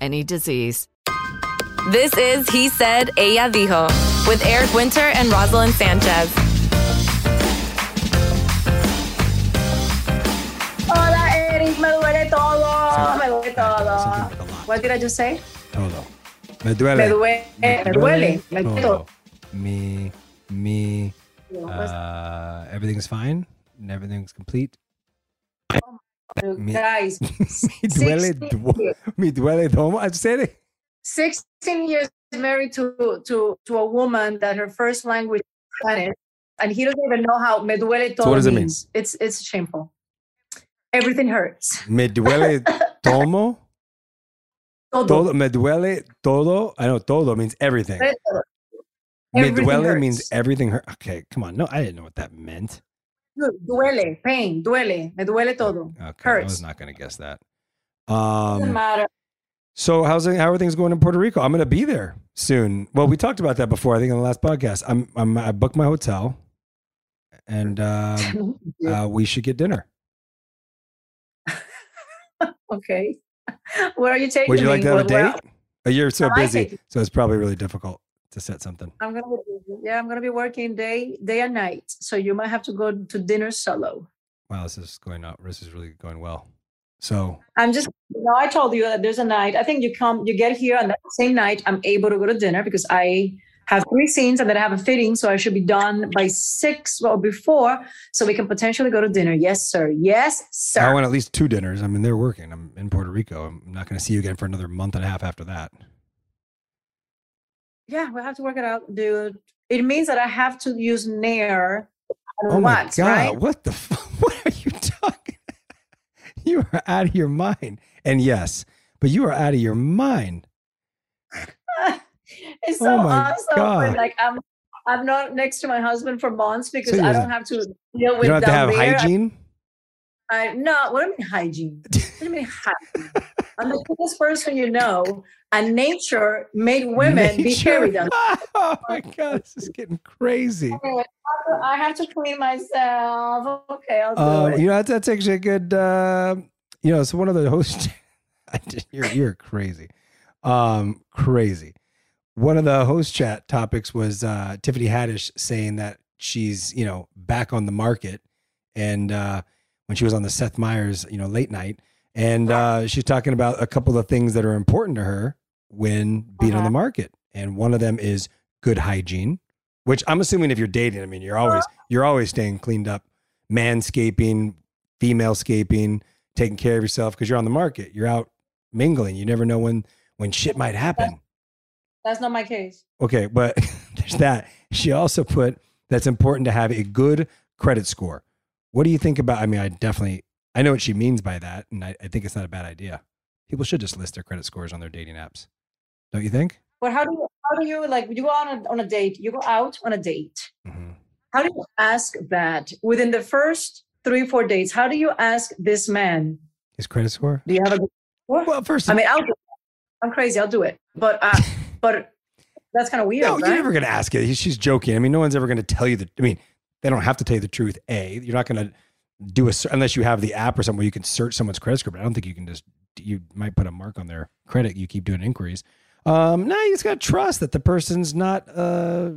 any disease. This is He Said, Ella Dijo, with Eric Winter and Roselyn Sanchez. Hola, Eric. Me duele todo. Me duele todo. something with a lot. What did I just say? Todo. Me duele. Me duele. Me duele. Me duele todo. todo. Me, me, Pues, uh, everything's fine and everything's complete. Me- guys, Me duele, 16 du- years. me duele todo. I said it. 16 years married to, to, to a woman that her first language is Spanish, and he doesn't even know how me duele todo so what does it mean? means. It's, it's shameful. Everything hurts. Me duele tomo. Todo. Todo. Me duele todo. I know todo means everything. Me Everything duele means everything hurt. Okay, come on. No, I didn't know what that meant. Duele, pain, duele, me duele todo. Okay, I was not going to guess that. Doesn't Um, matter. So how's it, how are things going in Puerto Rico? I'm going to be there soon. Well, we talked about that before. I think in the last podcast. I'm, I'm I booked my hotel, and um, uh, we should get dinner. okay. Where are you taking Would you me? like to have a date? Oh, you're so busy, so it's probably really difficult to set something. I'm gonna be, yeah, I'm gonna be working day day and night. So you might have to go to dinner solo. Wow, this is going out. This is really going well. So I'm just, you know, I told you that there's a night. I think you come, you get here, and that same night, I'm able to go to dinner because I have three scenes and then I have a fitting, so I should be done by six or before, so we can potentially go to dinner. Yes, sir. Yes, sir. I want at least two dinners. I mean, they're working. I'm in Puerto Rico. I'm not going to see you again for another month and a half after that. Yeah, we have to work it out, dude. It means that I have to use Nair Oh my god! right? What the? F- what are you talking? you are out of your mind. And yes, but you are out of your mind. it's Oh so my awesome. God. Like I'm, I'm not next to my husband for months because he I don't have to deal with You don't have to have hygiene. I no. What do you mean hygiene? What do you mean hygiene? I'm the coolest person you know, and nature made women be Nature. carried on. oh my god, this is getting crazy. I have to clean myself. Okay, I'll do Um, it. you know, that's, that's actually a good. Uh, you know, so one of the hosts, you're you're crazy, um, crazy. One of the host chat topics was uh, Tiffany Haddish saying that she's you know back on the market, and uh, when she was on the Seth Meyers you know late night, and uh, she's talking about a couple of things that are important to her when being on the market, and one of them is good hygiene, which I'm assuming if you're dating, I mean you're always you're always staying cleaned up, manscaping, female scaping, taking care of yourself because you're on the market, you're out mingling, you never know when when shit might happen. That's not my case. Okay, but there's that. She also put that's important to have a good credit score. What do you think about? I mean, I definitely I know what she means by that, and I, I think it's not a bad idea. People should just list their credit scores on their dating apps, don't you think? But how do you, how do you like you go on a, on a date? You go out on a date. Mm-hmm. How do you ask that within the first three four dates? How do you ask this man? His credit score? Do you have a score? Well, first, I mean, I'll do I'm crazy. I'll do it, but uh, but that's kind of weird. No, right? you're never going to ask it. She's joking. I mean, no one's ever going to tell you the. I mean, they don't have to tell you the truth. A, you're not going to do a unless you have the app or something where you can search someone's credit score. But I don't think you can just. You might put a mark on their credit. You keep doing inquiries. Um, no, you just got to trust that the person's not uh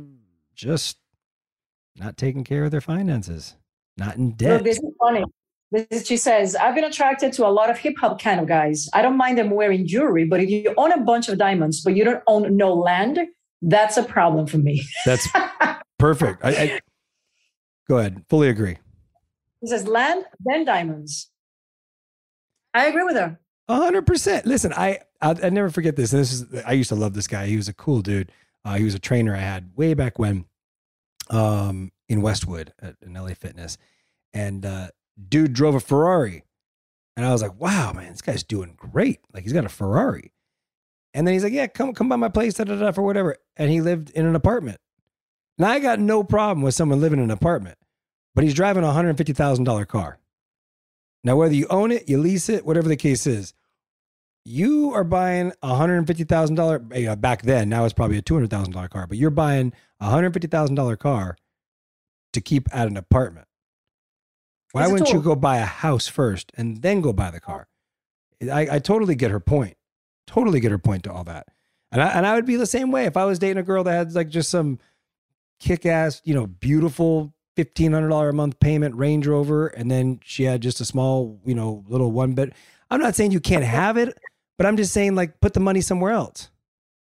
just not taking care of their finances, not in Look, debt. this is funny. This is, she says, I've been attracted to a lot of hip hop kind of guys. I don't mind them wearing jewelry, but if you own a bunch of diamonds, but you don't own no land, that's a problem for me. That's perfect. I, I go ahead. Fully agree. He says, land, then diamonds. I agree with her. Hundred percent. Listen, I I I never forget this. This is I used to love this guy. He was a cool dude. Uh, he was a trainer I had way back when, um, in Westwood at an LA Fitness, and uh, dude drove a Ferrari, and I was like, wow, man, this guy's doing great. Like he's got a Ferrari, and then he's like, yeah, come come by my place, da da da, for whatever. And he lived in an apartment. Now I got no problem with someone living in an apartment, but he's driving a hundred fifty thousand dollar car. Now, whether you own it, you lease it, whatever the case is, you are buying a hundred and fifty thousand dollar. Eh, uh, back then, now it's probably a two hundred thousand dollar car, but you're buying a hundred fifty thousand dollar car to keep at an apartment. Why It's wouldn't you go buy a house first and then go buy the car? I, I totally get her point. Totally get her point to all that. And I, and I would be the same way if I was dating a girl that had like just some kick ass, you know, beautiful fifteen hundred dollar a month payment Range Rover, and then she had just a small, you know, little one bed. I'm not saying you can't have it, but I'm just saying like put the money somewhere else.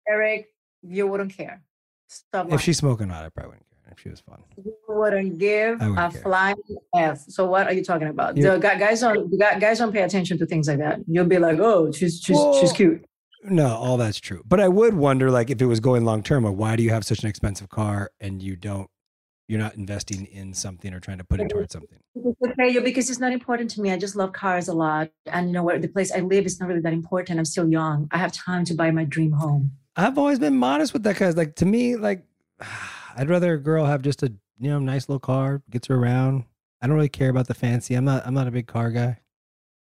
Eric, you wouldn't care. Stop If lying. she's smoking it, I probably wouldn't care. If she was fun. You wouldn't give I a wouldn't care. flying F. So what are you talking about? You- The guys don't the guys don't pay attention to things like that. You'll be like, oh, she's she's she's cute. No, all that's true. But I would wonder, like, if it was going long term, like, why do you have such an expensive car and you don't, you're not investing in something or trying to put it towards something? Okay, because it's not important to me. I just love cars a lot, and you know where the place I live is not really that important. I'm still young. I have time to buy my dream home. I've always been modest with that because, like, to me, like, I'd rather a girl have just a you know nice little car, gets her around. I don't really care about the fancy. I'm not. I'm not a big car guy.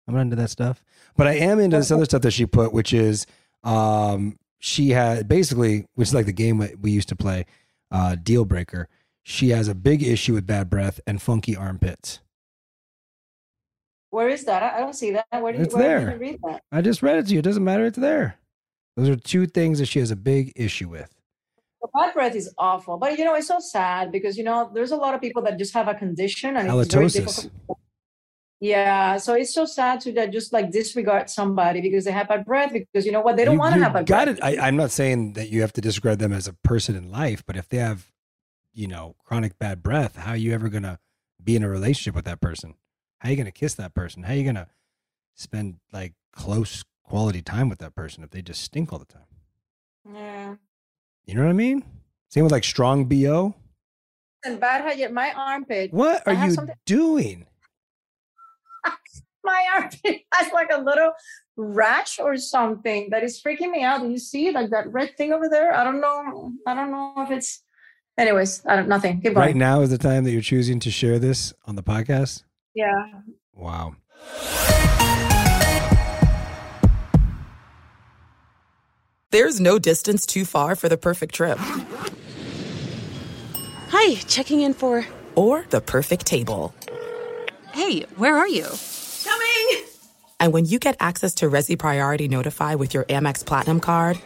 I'm not into that stuff. But I am into this other stuff that she put, which is, um, she had basically, which is like the game we used to play, uh, deal breaker. She has a big issue with bad breath and funky armpits. Where is that? I, don't see that. Where did It's you, where there. did you read that? I just read it to you. It doesn't matter. It's there. Those are two things that she has a big issue with. The bad breath is awful, but you know it's so sad because you know there's a lot of people that just have a condition and it's very Halitosis. difficult. Yeah, so it's so sad to that just like disregard somebody because they have bad breath because you know what they don't want to have bad got breath. it. I, I'm not saying that you have to disregard them as a person in life, but if they have, you know, chronic bad breath, how are you ever gonna be in a relationship with that person? How are you gonna kiss that person? How are you gonna spend like close quality time with that person if they just stink all the time? Yeah. You know what I mean? Same with like strong bo. And bad hygiene. My armpit. What are you something- doing? My armpit has like a little rash or something that is freaking me out. Do you see like that red thing over there? I don't know. I don't know if it's. Anyways, I don't. Nothing. Keep going. Right now is the time that you're choosing to share this on the podcast. Yeah. Wow. There's no distance too far for the perfect trip. Hi, checking in for. Or the perfect table. Hey, where are you? Coming! And when you get access to Resy Priority Notify with your Amex Platinum card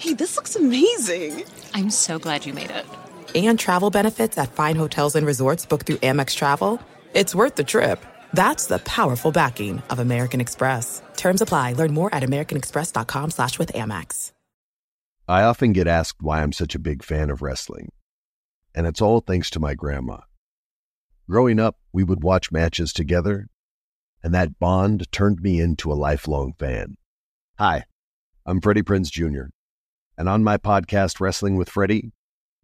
Hey, this looks amazing. I'm so glad you made it. And travel benefits at fine hotels and resorts booked through Amex Travel, it's worth the trip. That's the powerful backing of American Express. Terms apply. Learn more at americanexpress.com slash with Amex. I often get asked why I'm such a big fan of wrestling, and it's all thanks to my grandma. Growing up, we would watch matches together, and that bond turned me into a lifelong fan. Hi, I'm Freddie Prinze Jr., and on my podcast, Wrestling with Freddie,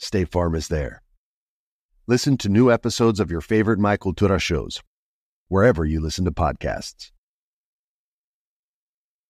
State Farm is there. Listen to new episodes of your favorite My Cultura shows, wherever you listen to podcasts.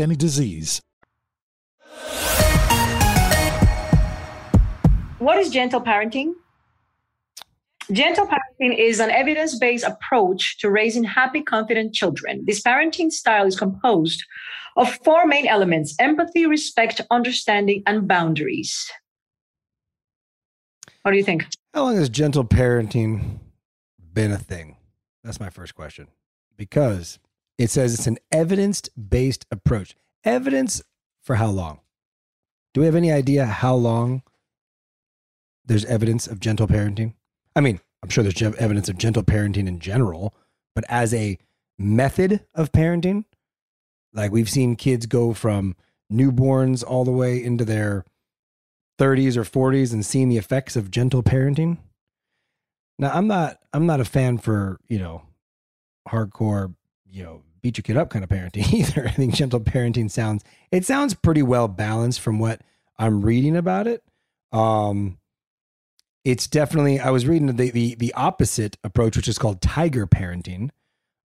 any disease. What is gentle parenting? Gentle parenting is an evidence based approach to raising happy, confident children. This parenting style is composed of four main elements empathy, respect, understanding, and boundaries. What do you think? How long has gentle parenting been a thing? That's my first question. Because it says it's an evidence based approach. Evidence for how long? Do we have any idea how long there's evidence of gentle parenting? I mean, I'm sure there's evidence of gentle parenting in general, but as a method of parenting, like we've seen kids go from newborns all the way into their 30s or 40s and seeing the effects of gentle parenting. Now, I'm not I'm not a fan for, you know, hardcore, you know, beat your kid up kind of parenting either. I think gentle parenting sounds it sounds pretty well balanced from what I'm reading about it. Um it's definitely I was reading the the, the opposite approach, which is called tiger parenting,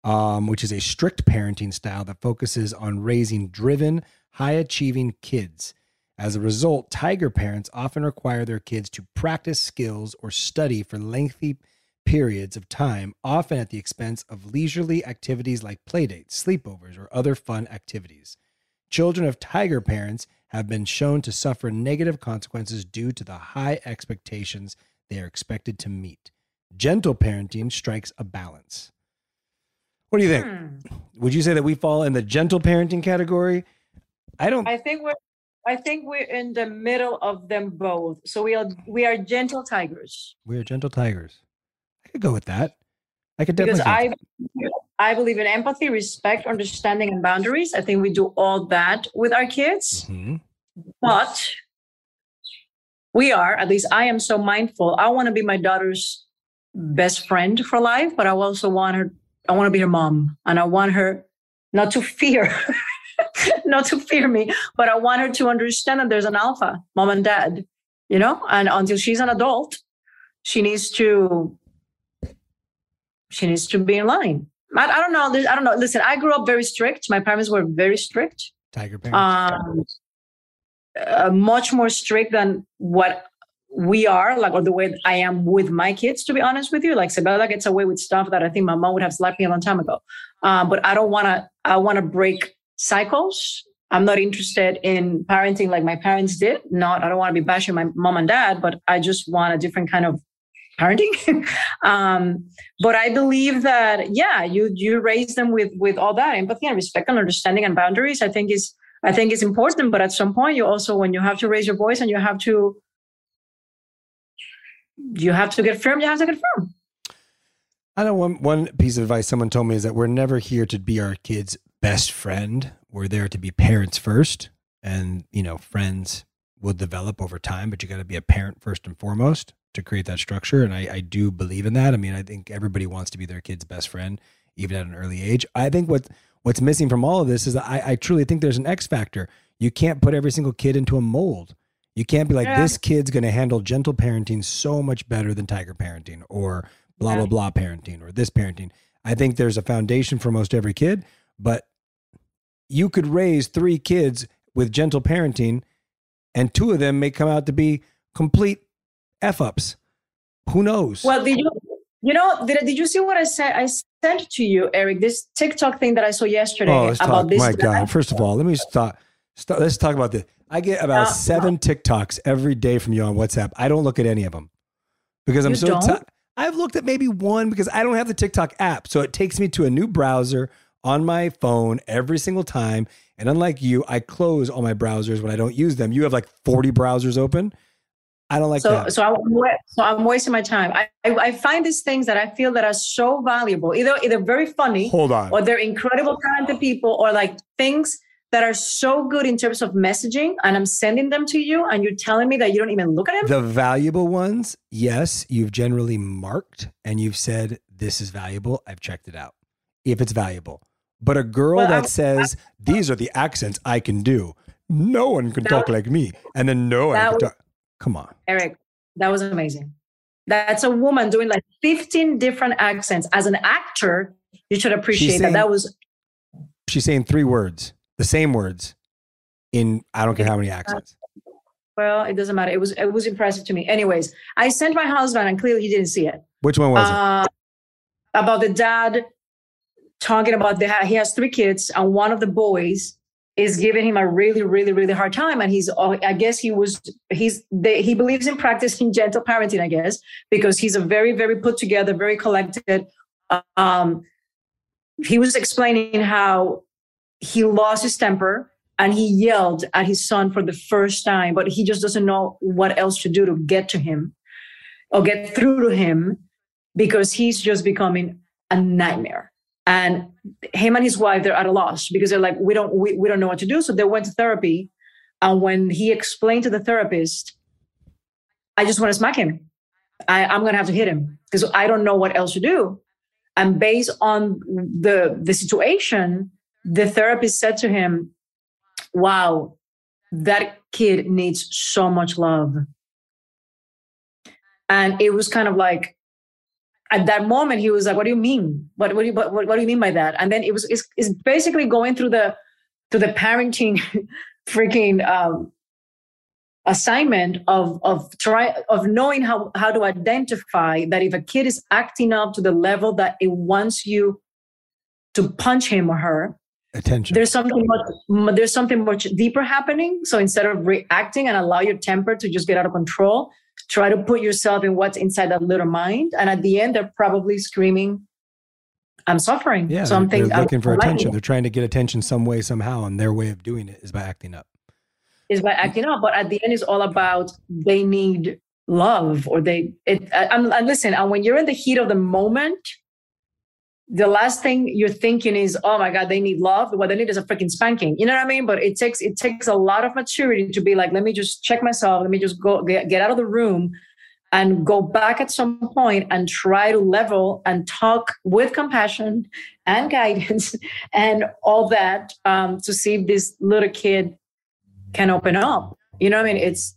um, which is a strict parenting style that focuses on raising driven, high achieving kids. As a result, tiger parents often require their kids to practice skills or study for lengthy periods of time, often at the expense of leisurely activities like playdates, sleepovers, or other fun activities. Children of tiger parents have been shown to suffer negative consequences due to the high expectations they are expected to meet. Gentle parenting strikes a balance. What do you think? Hmm. Would you say that we fall in the gentle parenting category? I don't I think we're I think we're in the middle of them both. So we are we are gentle tigers. We are gentle tigers. Could go with that. I could definitely because I I believe in empathy, respect, understanding, and boundaries. I think we do all that with our kids. Mm-hmm. But we are, at least I am so mindful. I want to be my daughter's best friend for life, but I also want her, I want to be her mom. And I want her not to fear, not to fear me, but I want her to understand that there's an alpha, mom and dad, you know, and until she's an adult, she needs to she needs to be in line. I, I don't know. I don't know. Listen, I grew up very strict. My parents were very strict. Tiger parents. Um, uh, much more strict than what we are, like, or the way I am with my kids, to be honest with you. Like, Sebella gets away with stuff that I think my mom would have slapped me a long time ago. Um, but I don't want to, I want to break cycles. I'm not interested in parenting like my parents did. Not, I don't want to be bashing my mom and dad, but I just want a different kind of parenting. um, but I believe that, yeah, you, you raise them with, with all that empathy and respect and understanding and boundaries. I think is, I think it's important, but at some point, you also, when you have to raise your voice and you have to, you have to get firm, you have to get firm. I know one, one piece of advice someone told me is that we're never here to be our kids' best friend. We're there to be parents first. And, you know, friends will develop over time, but you got to be a parent first and foremost to create that structure. And I, I do believe in that. I mean, I think everybody wants to be their kid's best friend, even at an early age. I think what What's missing from all of this is that I, I truly think there's an X factor. You can't put every single kid into a mold. You can't be like, yeah. this kid's going to handle gentle parenting so much better than tiger parenting or blah, yeah. blah, blah parenting or this parenting. I think there's a foundation for most every kid, but you could raise three kids with gentle parenting and two of them may come out to be complete F ups. Who knows? Well, did you, you know, did, did you see what I said? I sent to you, Eric, this TikTok thing that I saw yesterday oh, about talk, this. My guy. God! First of all, let me stop. stop let's talk about this. I get about uh, seven TikToks every day from you on WhatsApp. I don't look at any of them because I'm so. T- I've looked at maybe one because I don't have the TikTok app, so it takes me to a new browser on my phone every single time. And unlike you, I close all my browsers when I don't use them. You have like 40 browsers open. I don't like so, that. So I'm so I'm wasting my time. I, I, I find these things that I feel that are so valuable. Either either very funny, hold on, or they're incredible talented people, or like things that are so good in terms of messaging, and I'm sending them to you, and you're telling me that you don't even look at them? The valuable ones, yes, you've generally marked and you've said, This is valuable. I've checked it out. If it's valuable. But a girl Well, that I'm- says, These are the accents I can do, no one can talk was- like me. And then no one can was- talk. Come on. Eric, that was amazing. That's a woman doing like 15 different accents. As an actor, you should appreciate that. saying- That was She's saying three words, the same words in I don't care how many accents. well, it doesn't matter. It was it was impressive to me. Anyways, I sent my husband and clearly he didn't see it. Which one was it? Uh, about the dad talking about the he has three kids and one of the boys is giving him a really really really hard time and he's uh, i guess he was he's they, he believes in practicing gentle parenting i guess because he's a very very put together very collected um he was explaining how he lost his temper and he yelled at his son for the first time but he just doesn't know what else to do to get to him or get through to him because he's just becoming a nightmare. And him and his wife, they're at a loss because they're like, we don't, we, we don't know what to do. So they went to therapy. And when he explained to the therapist, I just want to smack him. I, I'm going to have to hit him because I don't know what else to do. And based on the, the situation, the therapist said to him, wow, that kid needs so much love. And it was kind of like, at that moment, he was like, "What do you mean? What what do you what, what do you mean by that?" And then it was it's, it's basically going through the through the parenting freaking um, assignment of of try of knowing how how to identify that if a kid is acting up to the level that it wants you to punch him or her, Attention. there's something much there's something much deeper happening. So instead of reacting and allow your temper to just get out of control, try to put yourself in what's inside that little mind. And at the end, they're probably screaming, "I'm suffering." Yeah, something they're, they're looking for I'm liking attention. They're trying to get attention some way, somehow, and their way of doing it is by acting up. is by acting up. But at the end, it's all about they need love or they. It, and listen, and when you're in the heat of the moment, the last thing you're thinking is, "Oh my God, they need love." What they need is a freaking spanking. You know what I mean? But it takes it takes a lot of maturity to be like, "Let me just check myself. Let me just go get, get out of the room." And go back at some point and try to level and talk with compassion and guidance and all that um, to see if this little kid can open up. You know what I mean? It's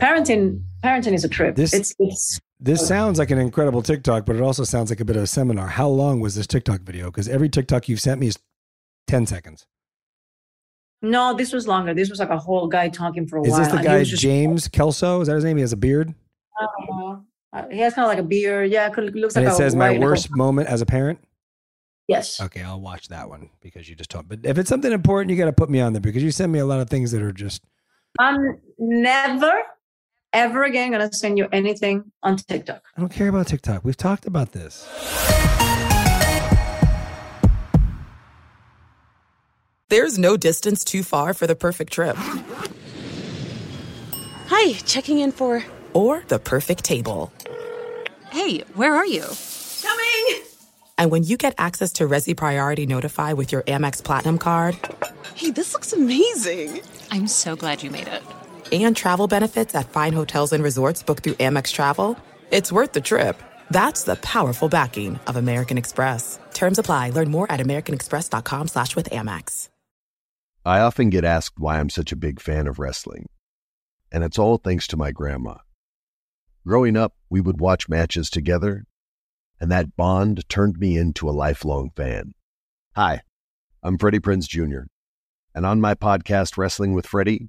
parenting. Parenting is a trip. This- it's it's This sounds like an incredible TikTok, but it also sounds like a bit of a seminar. How long was this TikTok video? Because every TikTok you've sent me is 10 seconds. no. This was longer. This was like a whole guy talking for a Is while. Is this the guy just- James Kelso? Is that his name? He has a beard. Know. Uh, He has kind of like a beard. Yeah, it looks And like it a says, My worst moment as a parent. Yes. Okay, I'll watch that one because you just talked. But if it's something important, you got to put me on there because you send me a lot of things that are just. I'm never, ever again gonna send you anything on TikTok. I don't care about TikTok. We've talked about this. There's no distance too far for the perfect trip. Hi, checking in for. Or the perfect table. Hey, where are you? Coming. And when you get access to Resy Priority Notify with your Amex Platinum card Hey, this looks amazing. I'm so glad you made it. And travel benefits at fine hotels and resorts booked through Amex Travel, it's worth the trip. That's the powerful backing of American Express. Terms apply. Learn more at americanexpress.com slash with Amex. I often get asked why I'm such a big fan of wrestling, and it's all thanks to my grandma. Growing up, we would watch matches together, and that bond turned me into a lifelong fan. Hi, I'm Freddie Prinze Jr., and on my podcast, Wrestling with Freddie,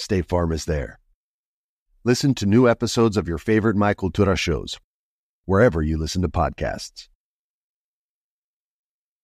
State Farm is there. Listen to new episodes of your favorite My Cultura shows, wherever you listen to podcasts.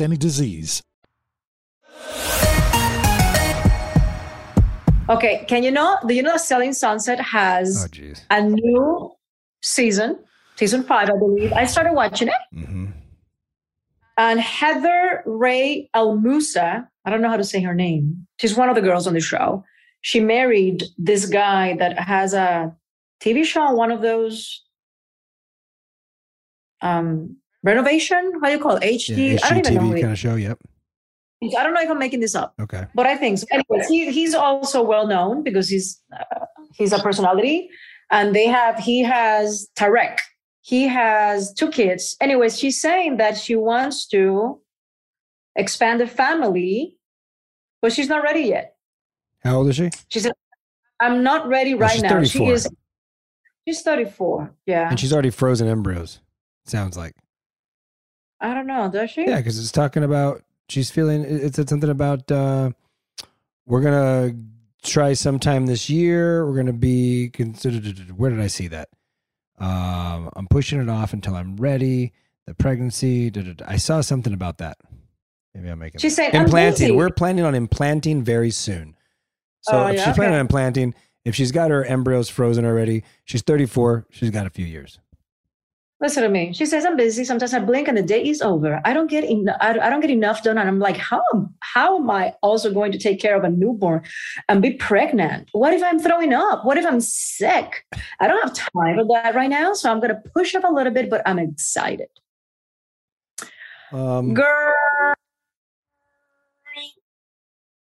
any disease. Okay, can you know? Do you know Selling Sunset has Oh, a new season, season five, I believe. I started watching it, Mm-hmm. and Heather Rae El Moussa. I don't know how to say her name. She's one of the girls on the show. She married this guy that has a TV show on one of those um renovation. How do you call it? HD. Yeah, I don't even know. kind of show. Yep. I don't know if I'm making this up. Okay. But I think so. Anyways, he, he's also well known because he's uh, he's a personality, and they have he has Tarek. He has two kids. Anyways, she's saying that she wants to expand the family, but she's not ready yet. How old is she? She said, "I'm not ready right she's now." She 34. is. She's 34. Yeah. And she's already frozen embryos. Sounds like. I don't know. Does she? Yeah, because it's talking about she's feeling. It said something about uh, we're gonna try sometime this year. We're gonna be considered. Where did I see that? Um, I'm pushing it off until I'm ready. The pregnancy. da, da, da. I saw something about that. Maybe I'm making. She's saying, "I'm implanting. busy." We're planning on implanting very soon. So Oh, if yeah? she's planning Okay. on implanting, if she's got her embryos frozen already, she's 34. She's got a few years. Listen to me. She says I'm busy. Sometimes I blink and the day is over. I don't get en- I, I don't get enough done, and I'm like, how am how am I also going to take care of a newborn and be pregnant? What if I'm throwing up? What if I'm sick? I don't have time for that right now, so I'm going to push up a little bit, but I'm excited. Um, Girl,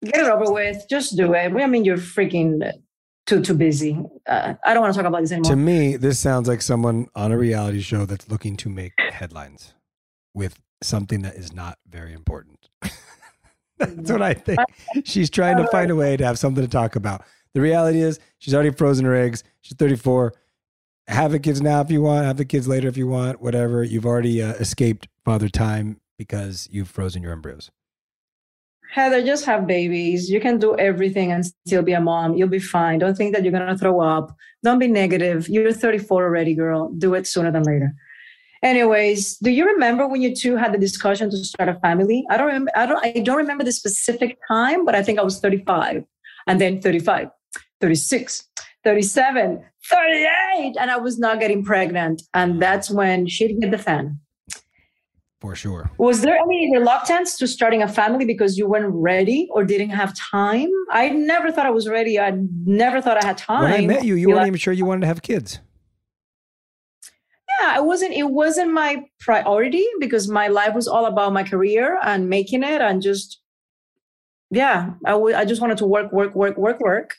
get it over with. Just do it. I mean, you're freaking too too busy. Uh, I don't want to talk about this anymore. To me, this sounds like someone on a reality show that's looking to make headlines with something that is not very important. that's what I think. She's trying to find a way to have something to talk about. The reality is, she's already frozen her eggs. She's 34. have the kids now if you want, have the kids later if you want, whatever. You've already uh, escaped father time because you've frozen your embryos. Heather, just have babies. You can do everything and still be a mom. You'll be fine. Don't think that you're going to throw up. Don't be negative. You're 34 already, girl. Do it sooner than later. Anyways, do you remember when you two had the discussion to start a family? I don't remember. I don't. I don't remember the specific time, but I think I was 35, and then 35, 36, 37, 38, and I was not getting pregnant, and that's when shit hit the fan. For sure. Was there any reluctance to starting a family because you weren't ready or didn't have time? I never thought I was ready. I never thought I had time. When I met you, you weren't even sure you wanted to have kids. Yeah, it wasn't. It wasn't my priority because my life was all about my career and making it, and just yeah, I, w- I just wanted to work, work, work, work, work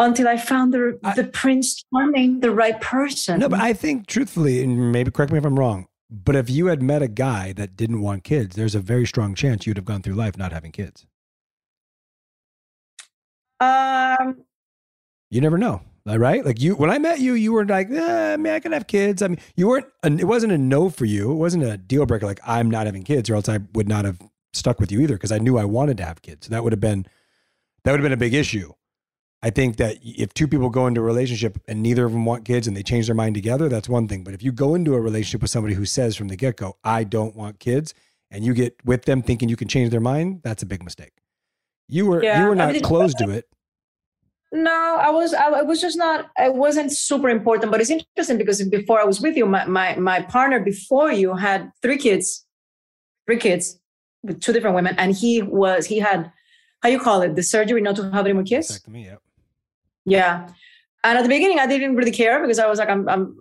until I found the I, the Prince Charming, the right person. No, but I think truthfully, and maybe correct me if I'm wrong, but if you had met a guy that didn't want kids, there's a very strong chance you'd have gone through life not having kids. Um, you never know, right? Like you, when I met you, you were like, eh, "Man, I can have kids." I mean, you weren't. It wasn't a no for you. It wasn't a deal breaker. Like I'm not having kids, or else I would not have stuck with you either because I knew I wanted to have kids. So that would have been that would have been a big issue. I think that if two people go into a relationship and neither of them want kids and they change their mind together, that's one thing. But if you go into a relationship with somebody who says from the get go, I don't want kids, and you get with them thinking you can change their mind, that's a big mistake. You were Yeah, you were I not mean, closed to it. No, I was. I, was just not. It wasn't super important. But it's interesting because before I was with you, my my my partner before you had three kids, three kids with two different women, and he was he had how you call it the surgery not to have any more kids. Vasectomy, yep. Yeah. And at the beginning, I didn't really care because I was like, I'm, I'm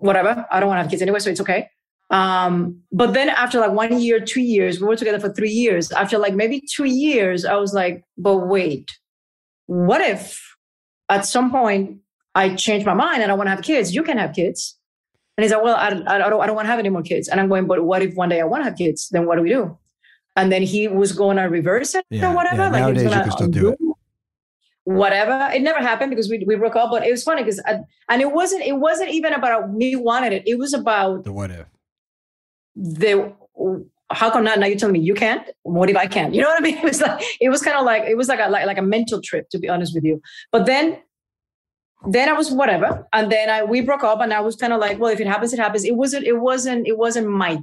whatever. I don't want to have kids anyway, so it's okay. Um, but then after like one year, two years, we were together for three years. After like maybe two years, I was like, but wait, what if at some point I change my mind and I want to have kids? You can have kids. And he's like, well, I, I, don't, I don't want to have any more kids. And I'm going, but what if one day I want to have kids? Then what do we do? And then he was going to reverse it Yeah, or whatever. yeah. Like he was Nowadays you gonna can still do it. Whatever. It never happened because we, we broke up, but it was funny because, and it wasn't, it wasn't even about me wanted it. It was about The what if? the, how come not? Now you're telling me you can't? What if I can't? You know what I mean? It was like, it was kind of like, it was like a, like, like a mental trip, to be honest with you. But then, then I was whatever. And then I, we broke up and I was kind of like, well, if it happens, it happens. It wasn't, it wasn't, it wasn't my,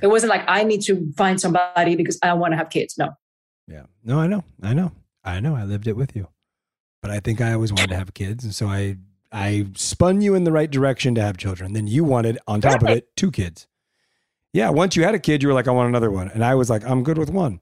it wasn't like I need to find somebody because I want to have kids. No. Yeah. No, I know. I know. I know. I lived it with you. But I think I always wanted to have kids. And so I I spun you in the right direction to have children. Then you wanted, on top of it, two kids. Yeah. Once you had a kid, you were like, I want another one. And I was like, I'm good with one.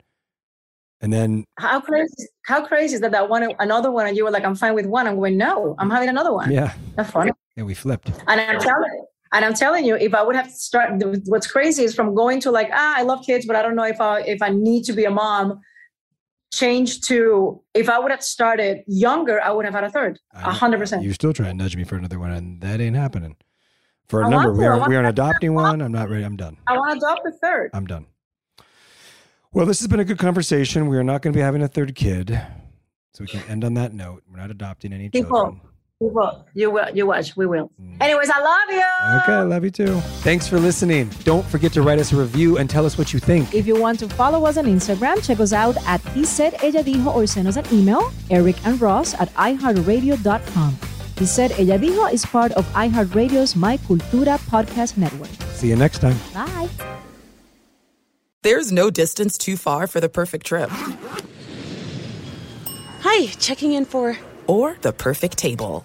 And then How crazy, how crazy is that that one, another one, and you were like, I'm fine with one. I'm going, no, I'm having another one. yeah. That's funny. Yeah, we flipped. And I'm telling and I'm telling you, if I would have started, what's crazy is from going to like, ah, I love kids, but I don't know if I if I need to be a mom. Change to if I would have started younger, I would have had a third, a hundred percent. You're still trying to nudge me for another one, and that ain't happening. For a I number, we are we are adopting one. I'm not ready. I'm done. I want to adopt a third. I'm done. Well, this has been a good conversation. We are not going to be having a third kid, so we can end on that note. We're not adopting any children. People, people, you will, you watch, we will. Mm. Anyways, I love you. Okay, I love you too. Thanks for listening. Don't forget to write us a review and tell us what you think. If you want to follow us on Instagram, check us out at He Said Ella Dijo or send us an email, Eric and Ross at iHeartRadio.com. He Said Ella Dijo is part of iHeartRadio's My Cultura podcast network. See you next time. Bye. There's no distance too far for the perfect trip. Hi, checking in for. Or the perfect table.